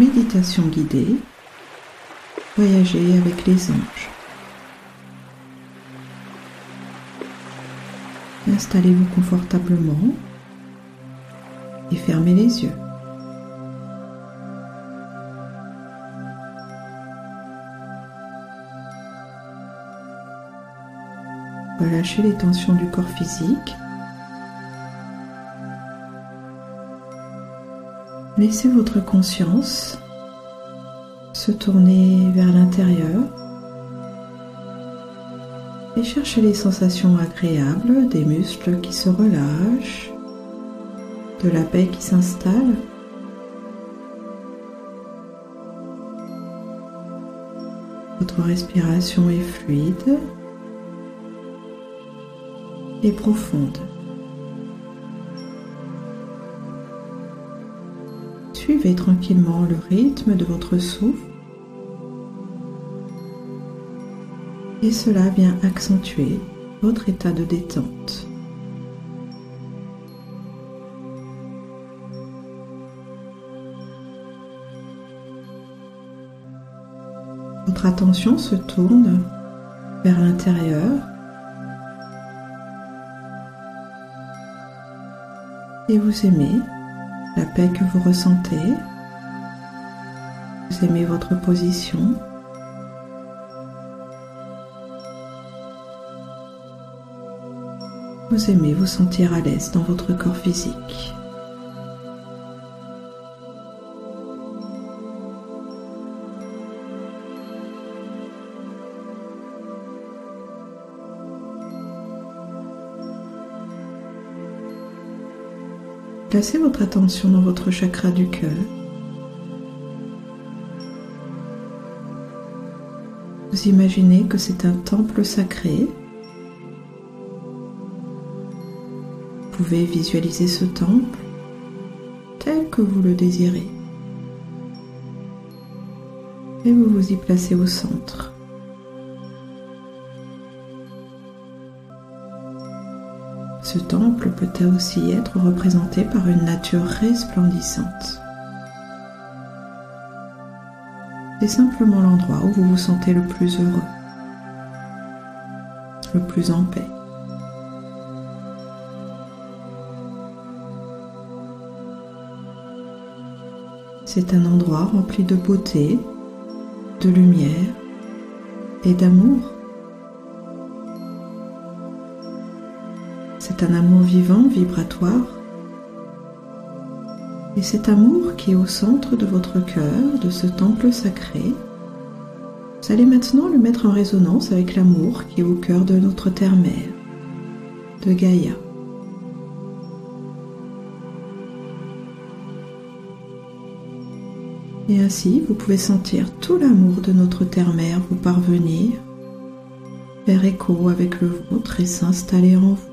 méditation guidée, voyager avec les anges. Installez-vous confortablement et fermez les yeux. Relâchez les tensions du corps physique. Laissez votre conscience se tourner vers l'intérieur et cherchez les sensations agréables des muscles qui se relâchent, de la paix qui s'installe. Votre respiration est fluide et profonde. Suivez tranquillement le rythme de votre souffle et cela vient accentuer votre état de détente. Votre attention se tourne vers l'intérieur et vous aimez la paix que vous ressentez. Vous aimez votre position. Vous aimez vous sentir à l'aise dans votre corps physique. Placez votre attention dans votre chakra du cœur. Vous imaginez que c'est un temple sacré. Vous pouvez visualiser ce temple tel que vous le désirez. Et vous vous y placez au centre. Ce temple peut aussi être représenté par une nature resplendissante. C'est simplement l'endroit où vous vous sentez le plus heureux, le plus en paix. C'est un endroit rempli de beauté, de lumière et d'amour. C'est un amour vivant, vibratoire. Et cet amour qui est au centre de votre cœur, de ce temple sacré, vous allez maintenant le mettre en résonance avec l'amour qui est au cœur de notre terre-mère, de Gaïa. Et ainsi, vous pouvez sentir tout l'amour de notre terre-mère vous parvenir, faire écho avec le vôtre et s'installer en vous.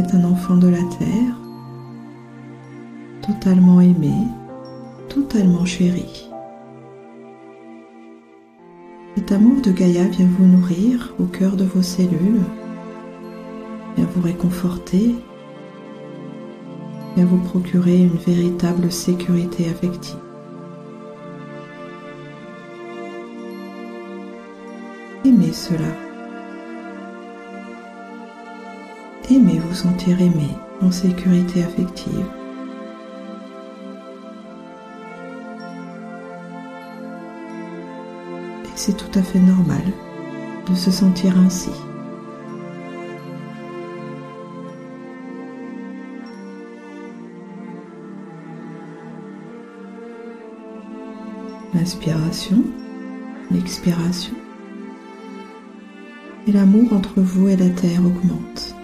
Êtes un enfant de la terre, totalement aimé, totalement chéri. Cet amour de Gaïa vient vous nourrir au cœur de vos cellules, vient vous réconforter, vient vous procurer une véritable sécurité affective. Aimez cela. Sentir aimé en sécurité affective. Et c'est tout à fait normal de se sentir ainsi. L'inspiration, l'expiration et l'amour entre vous et la terre augmente.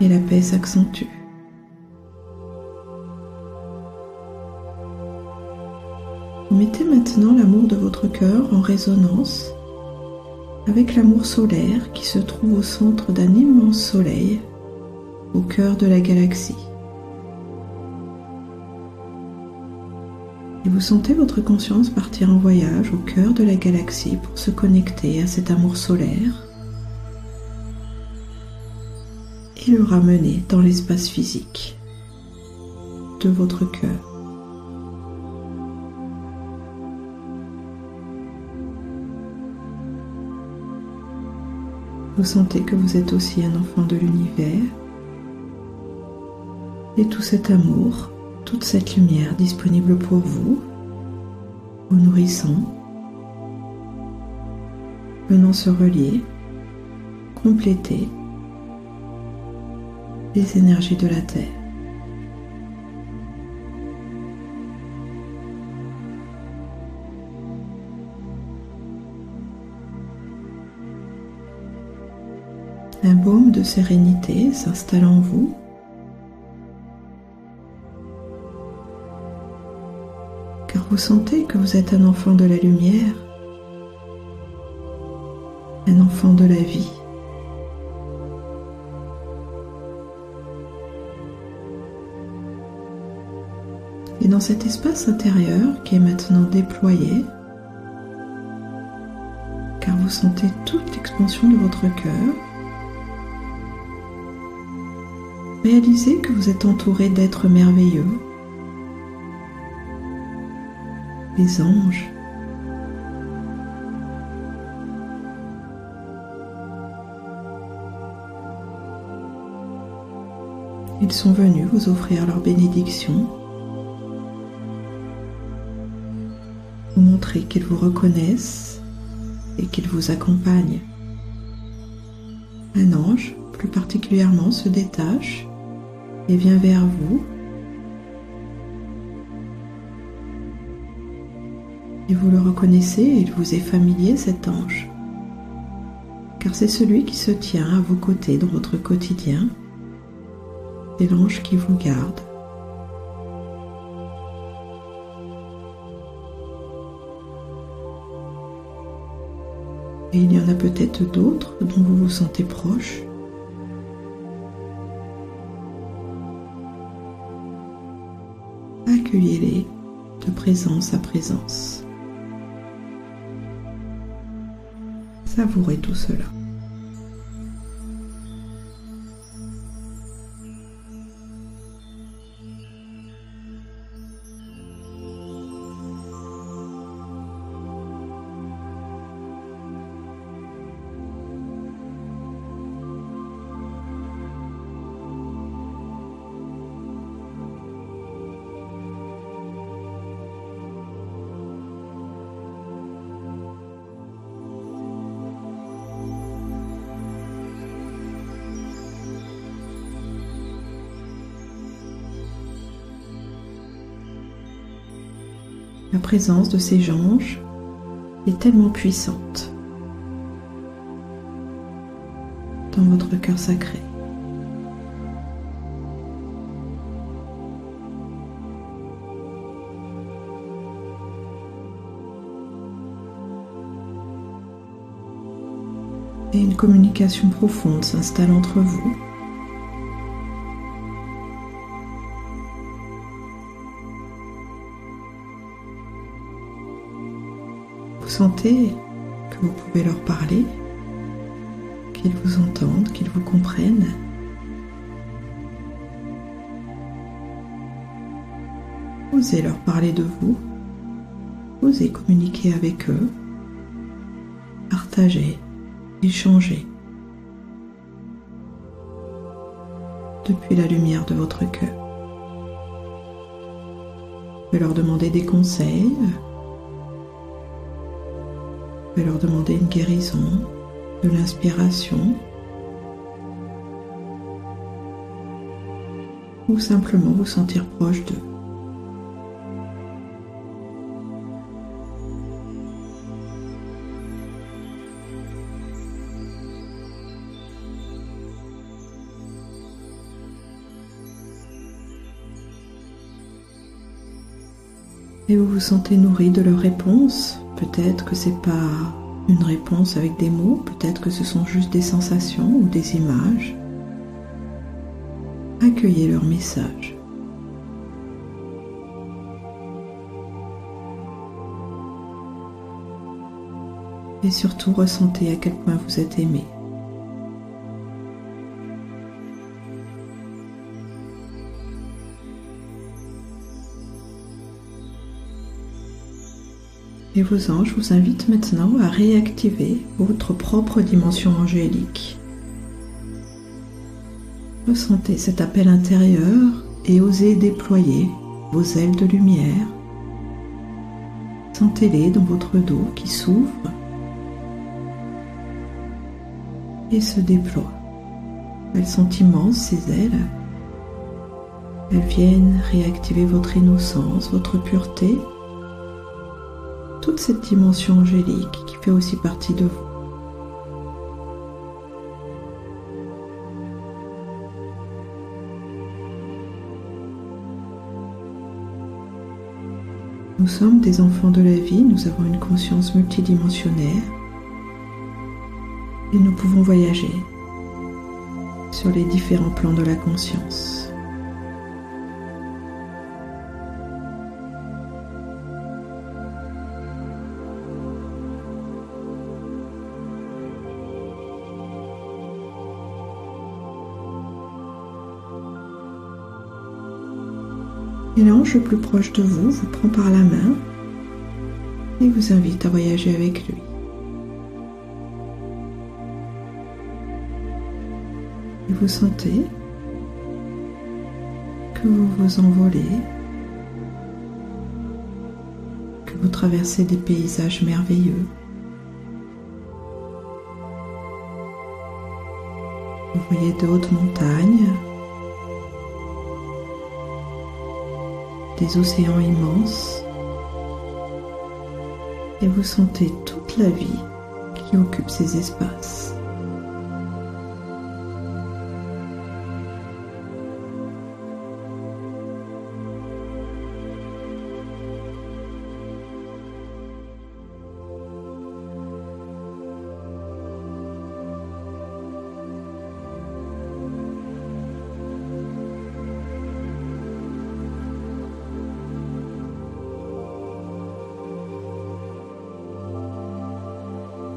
Et la paix s'accentue. Mettez maintenant l'amour de votre cœur en résonance avec l'amour solaire qui se trouve au centre d'un immense soleil au cœur de la galaxie. Et vous sentez votre conscience partir en voyage au cœur de la galaxie pour se connecter à cet amour solaire et le ramener dans l'espace physique de votre cœur. Vous sentez que vous êtes aussi un enfant de l'univers et tout cet amour, toute cette lumière disponible pour vous, vous nourrissant, venant se relier, compléter les énergies de la Terre. Un baume de sérénité s'installe en vous. Car vous sentez que vous êtes un enfant de la lumière, un enfant de la vie. Dans cet espace intérieur qui est maintenant déployé, car vous sentez toute l'expansion de votre cœur, Réalisez que vous êtes entouré d'êtres merveilleux, les anges. Ils sont venus vous offrir leur bénédiction, montrer qu'ils vous reconnaissent et qu'ils vous accompagnent. Un ange, plus particulièrement, se détache et vient vers vous. Et vous le reconnaissez, il vous est familier cet ange, car c'est celui qui se tient à vos côtés dans votre quotidien, c'est l'ange qui vous garde. Et il y en a peut-être d'autres dont vous vous sentez proche. accueillez-les de présence à présence. Savourez tout cela. La présence de ces anges est tellement puissante dans votre cœur sacré. Et une communication profonde s'installe entre vous sentez que vous pouvez leur parler, qu'ils vous entendent, qu'ils vous comprennent. Osez leur parler de vous, osez communiquer avec eux, partager, échanger depuis la lumière de votre cœur. Vous pouvez leur demander des conseils, leur demander une guérison, de l'inspiration ou simplement vous sentir proche d'eux. Et vous vous sentez nourri de leurs réponses Peut-être que c'est pas une réponse avec des mots, peut-être que ce sont juste des sensations ou des images. Accueillez leur message. Et surtout ressentez à quel point vous êtes aimé. Et vos anges vous invitent maintenant à réactiver votre propre dimension angélique. Ressentez cet appel intérieur et osez déployer vos ailes de lumière. Sentez-les dans votre dos qui s'ouvre et se déploie. Elles sont immenses, ces ailes. Elles viennent réactiver votre innocence, votre pureté, toute cette dimension angélique qui fait aussi partie de vous. Nous sommes des enfants de la vie, nous avons une conscience multidimensionnaire et nous pouvons voyager sur les différents plans de la conscience. L'ange le plus proche de vous vous prend par la main et vous invite à voyager avec lui. Vous sentez que vous vous envolez, que vous traversez des paysages merveilleux. Vous voyez de hautes montagnes, des océans immenses et vous sentez toute la vie qui occupe ces espaces.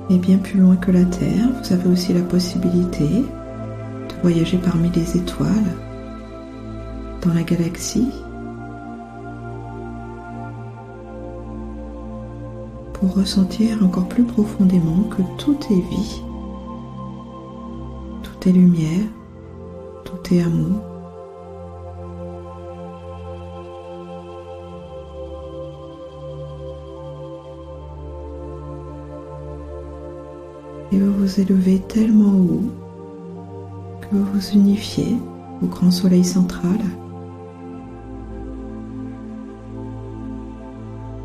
Et bien plus loin que la Terre, vous avez aussi la possibilité de voyager parmi les étoiles, dans la galaxie, pour ressentir encore plus profondément que tout est vie, tout est lumière, tout est amour. Vous élevez tellement haut que vous vous unifiez au grand soleil central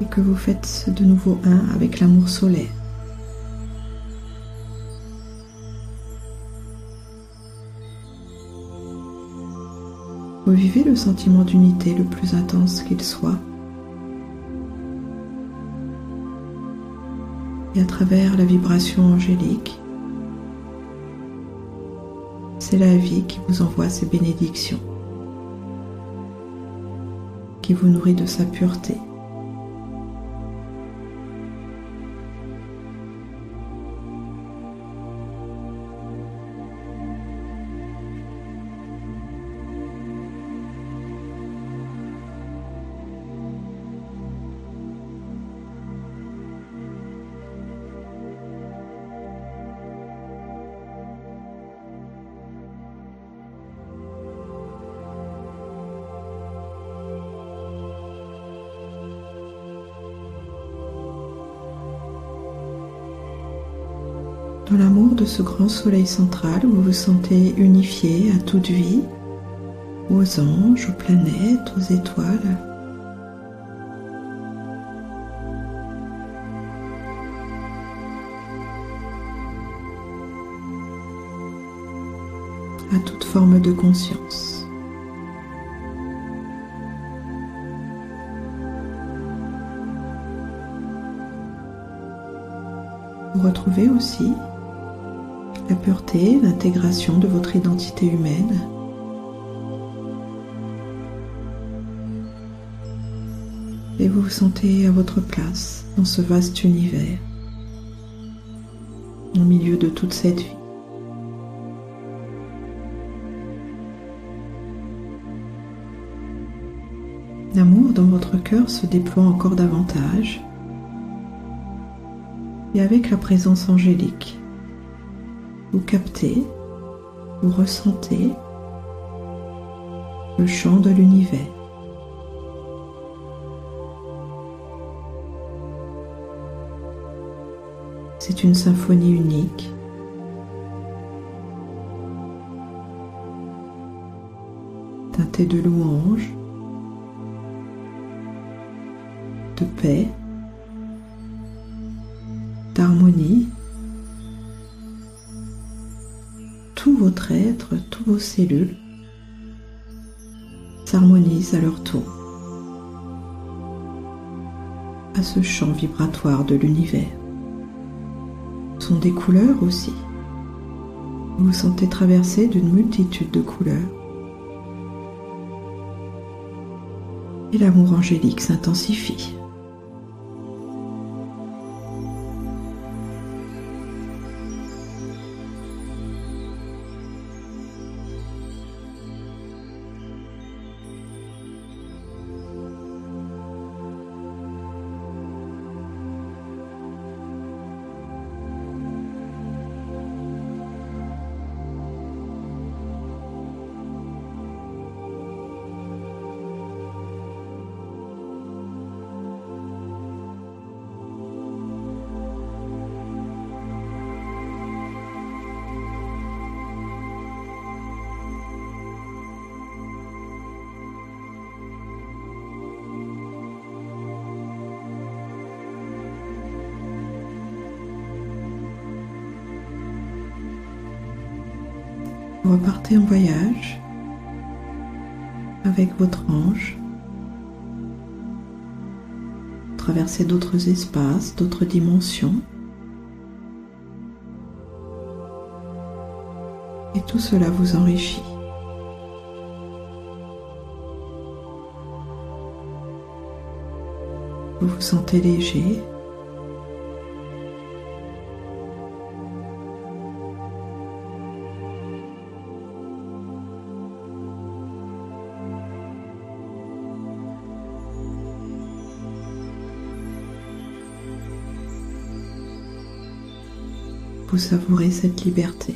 et que vous faites de nouveau un avec l'amour solaire. Vous vivez le sentiment d'unité le plus intense qu'il soit. et à travers la vibration angélique. C'est la vie qui vous envoie ses bénédictions, qui vous nourrit de sa pureté. Dans l'amour de ce grand soleil central où vous vous sentez unifié à toute vie, aux anges, aux planètes, aux étoiles. à toute forme de conscience. Vous retrouvez aussi la pureté, l'intégration de votre identité humaine. Et vous vous sentez à votre place dans ce vaste univers, au milieu de toute cette vie. L'amour dans votre cœur se déploie encore davantage Et avec la présence angélique, vous captez, vous ressentez le chant de l'univers. C'est une symphonie unique. teintée de louanges, de paix, d'harmonie. Être, tous vos cellules s'harmonisent à leur tour à ce champ vibratoire de l'univers. Sont des couleurs aussi. Vous vous sentez traversé d'une multitude de couleurs. Et l'amour angélique s'intensifie. Repartez en voyage avec votre ange, traversez d'autres espaces, d'autres dimensions. Et tout cela vous enrichit. Vous vous sentez léger, vous savourez cette liberté.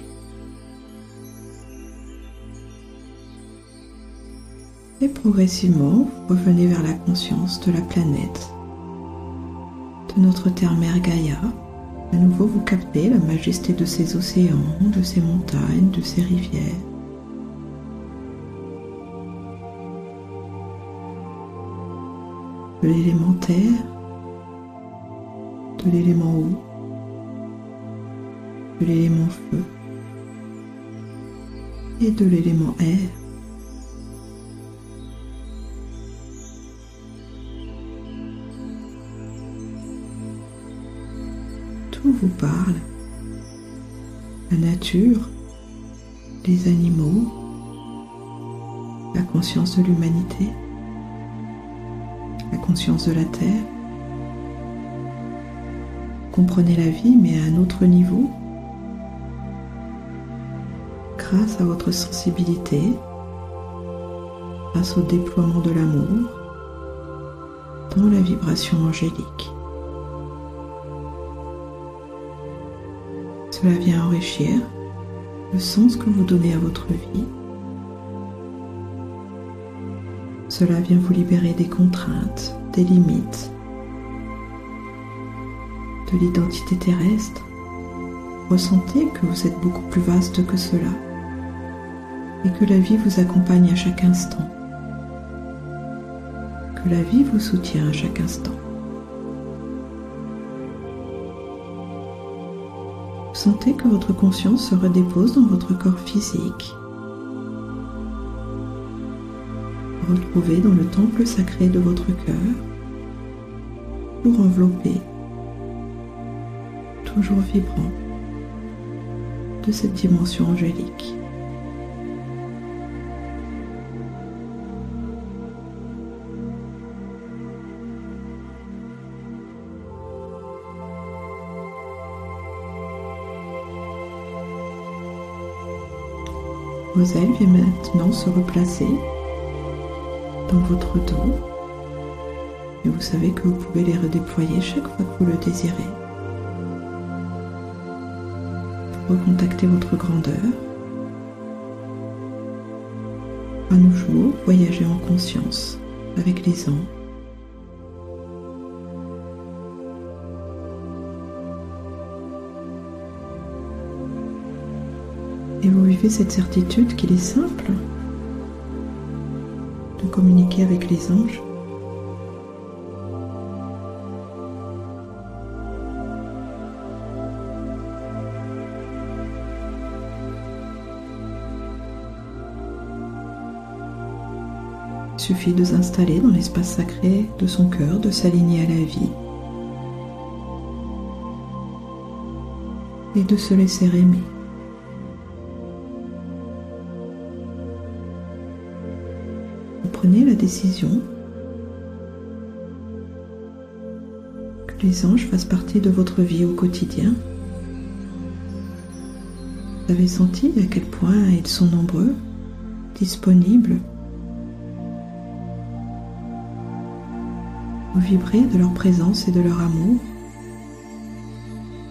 Et progressivement, vous revenez vers la conscience de la planète, de notre terre-mère Gaïa. À nouveau, vous captez la majesté de ses océans, de ses montagnes, de ses rivières. De l'élément terre, de l'élément eau, de l'élément feu et de l'élément air. Tout vous parle. La nature, les animaux, la conscience de l'humanité, la conscience de la Terre. Comprenez la vie mais à un autre niveau grâce à votre sensibilité, grâce au déploiement de l'amour dans la vibration angélique. Cela vient enrichir le sens que vous donnez à votre vie. Cela vient vous libérer des contraintes, des limites, de l'identité terrestre. Ressentez que vous êtes beaucoup plus vaste que cela et que la vie vous accompagne à chaque instant. Que la vie vous soutient à chaque instant. Sentez que votre conscience se redépose dans votre corps physique. Retrouvez dans le temple sacré de votre cœur pour envelopper, toujours vibrant, de cette dimension angélique. Vos ailes viennent maintenant se replacer dans votre dos et vous savez que vous pouvez les redéployer chaque fois que vous le désirez. Pour recontacter votre grandeur. À nos jours, voyager en conscience avec les ans Cette certitude qu'il est simple de communiquer avec les anges. Il suffit de s'installer dans l'espace sacré de son cœur, de s'aligner à la vie et de se laisser aimer. Que les anges fassent partie de votre vie au quotidien. Vous avez senti à quel point ils sont nombreux, disponibles. Vous vibrez de leur présence et de leur amour.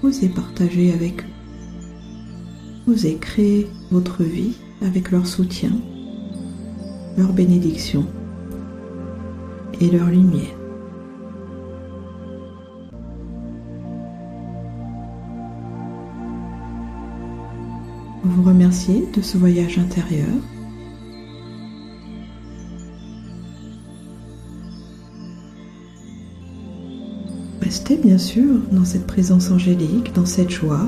Osez partager avec eux. Osez créer votre vie avec leur soutien leur bénédiction et leur lumière. Vous remerciez de ce voyage intérieur. Restez bien sûr dans cette présence angélique, dans cette joie,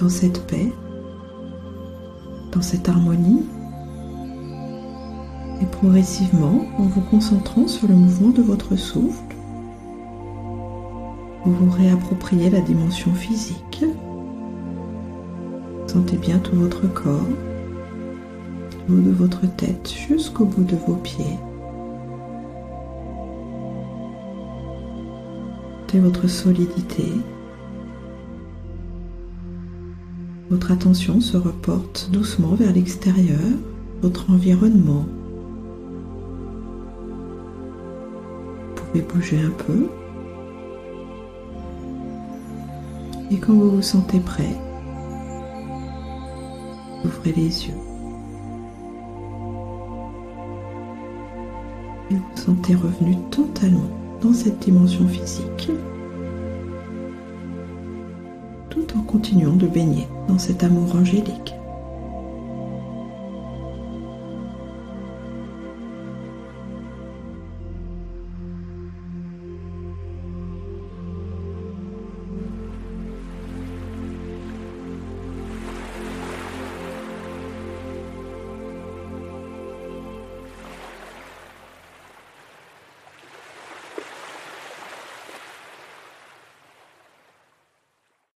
dans cette paix, dans cette harmonie et progressivement, en vous concentrant sur le mouvement de votre souffle, vous vous réappropriez la dimension physique. Sentez bien tout votre corps, du haut de votre tête jusqu'au bout de vos pieds. Sentez votre solidité. Votre attention se reporte doucement vers l'extérieur, votre environnement. Pouvez bouger un peu. Et quand vous vous sentez prêt, ouvrez les yeux. Et vous vous sentez revenu totalement dans cette dimension physique, tout en continuant de baigner dans cet amour angélique.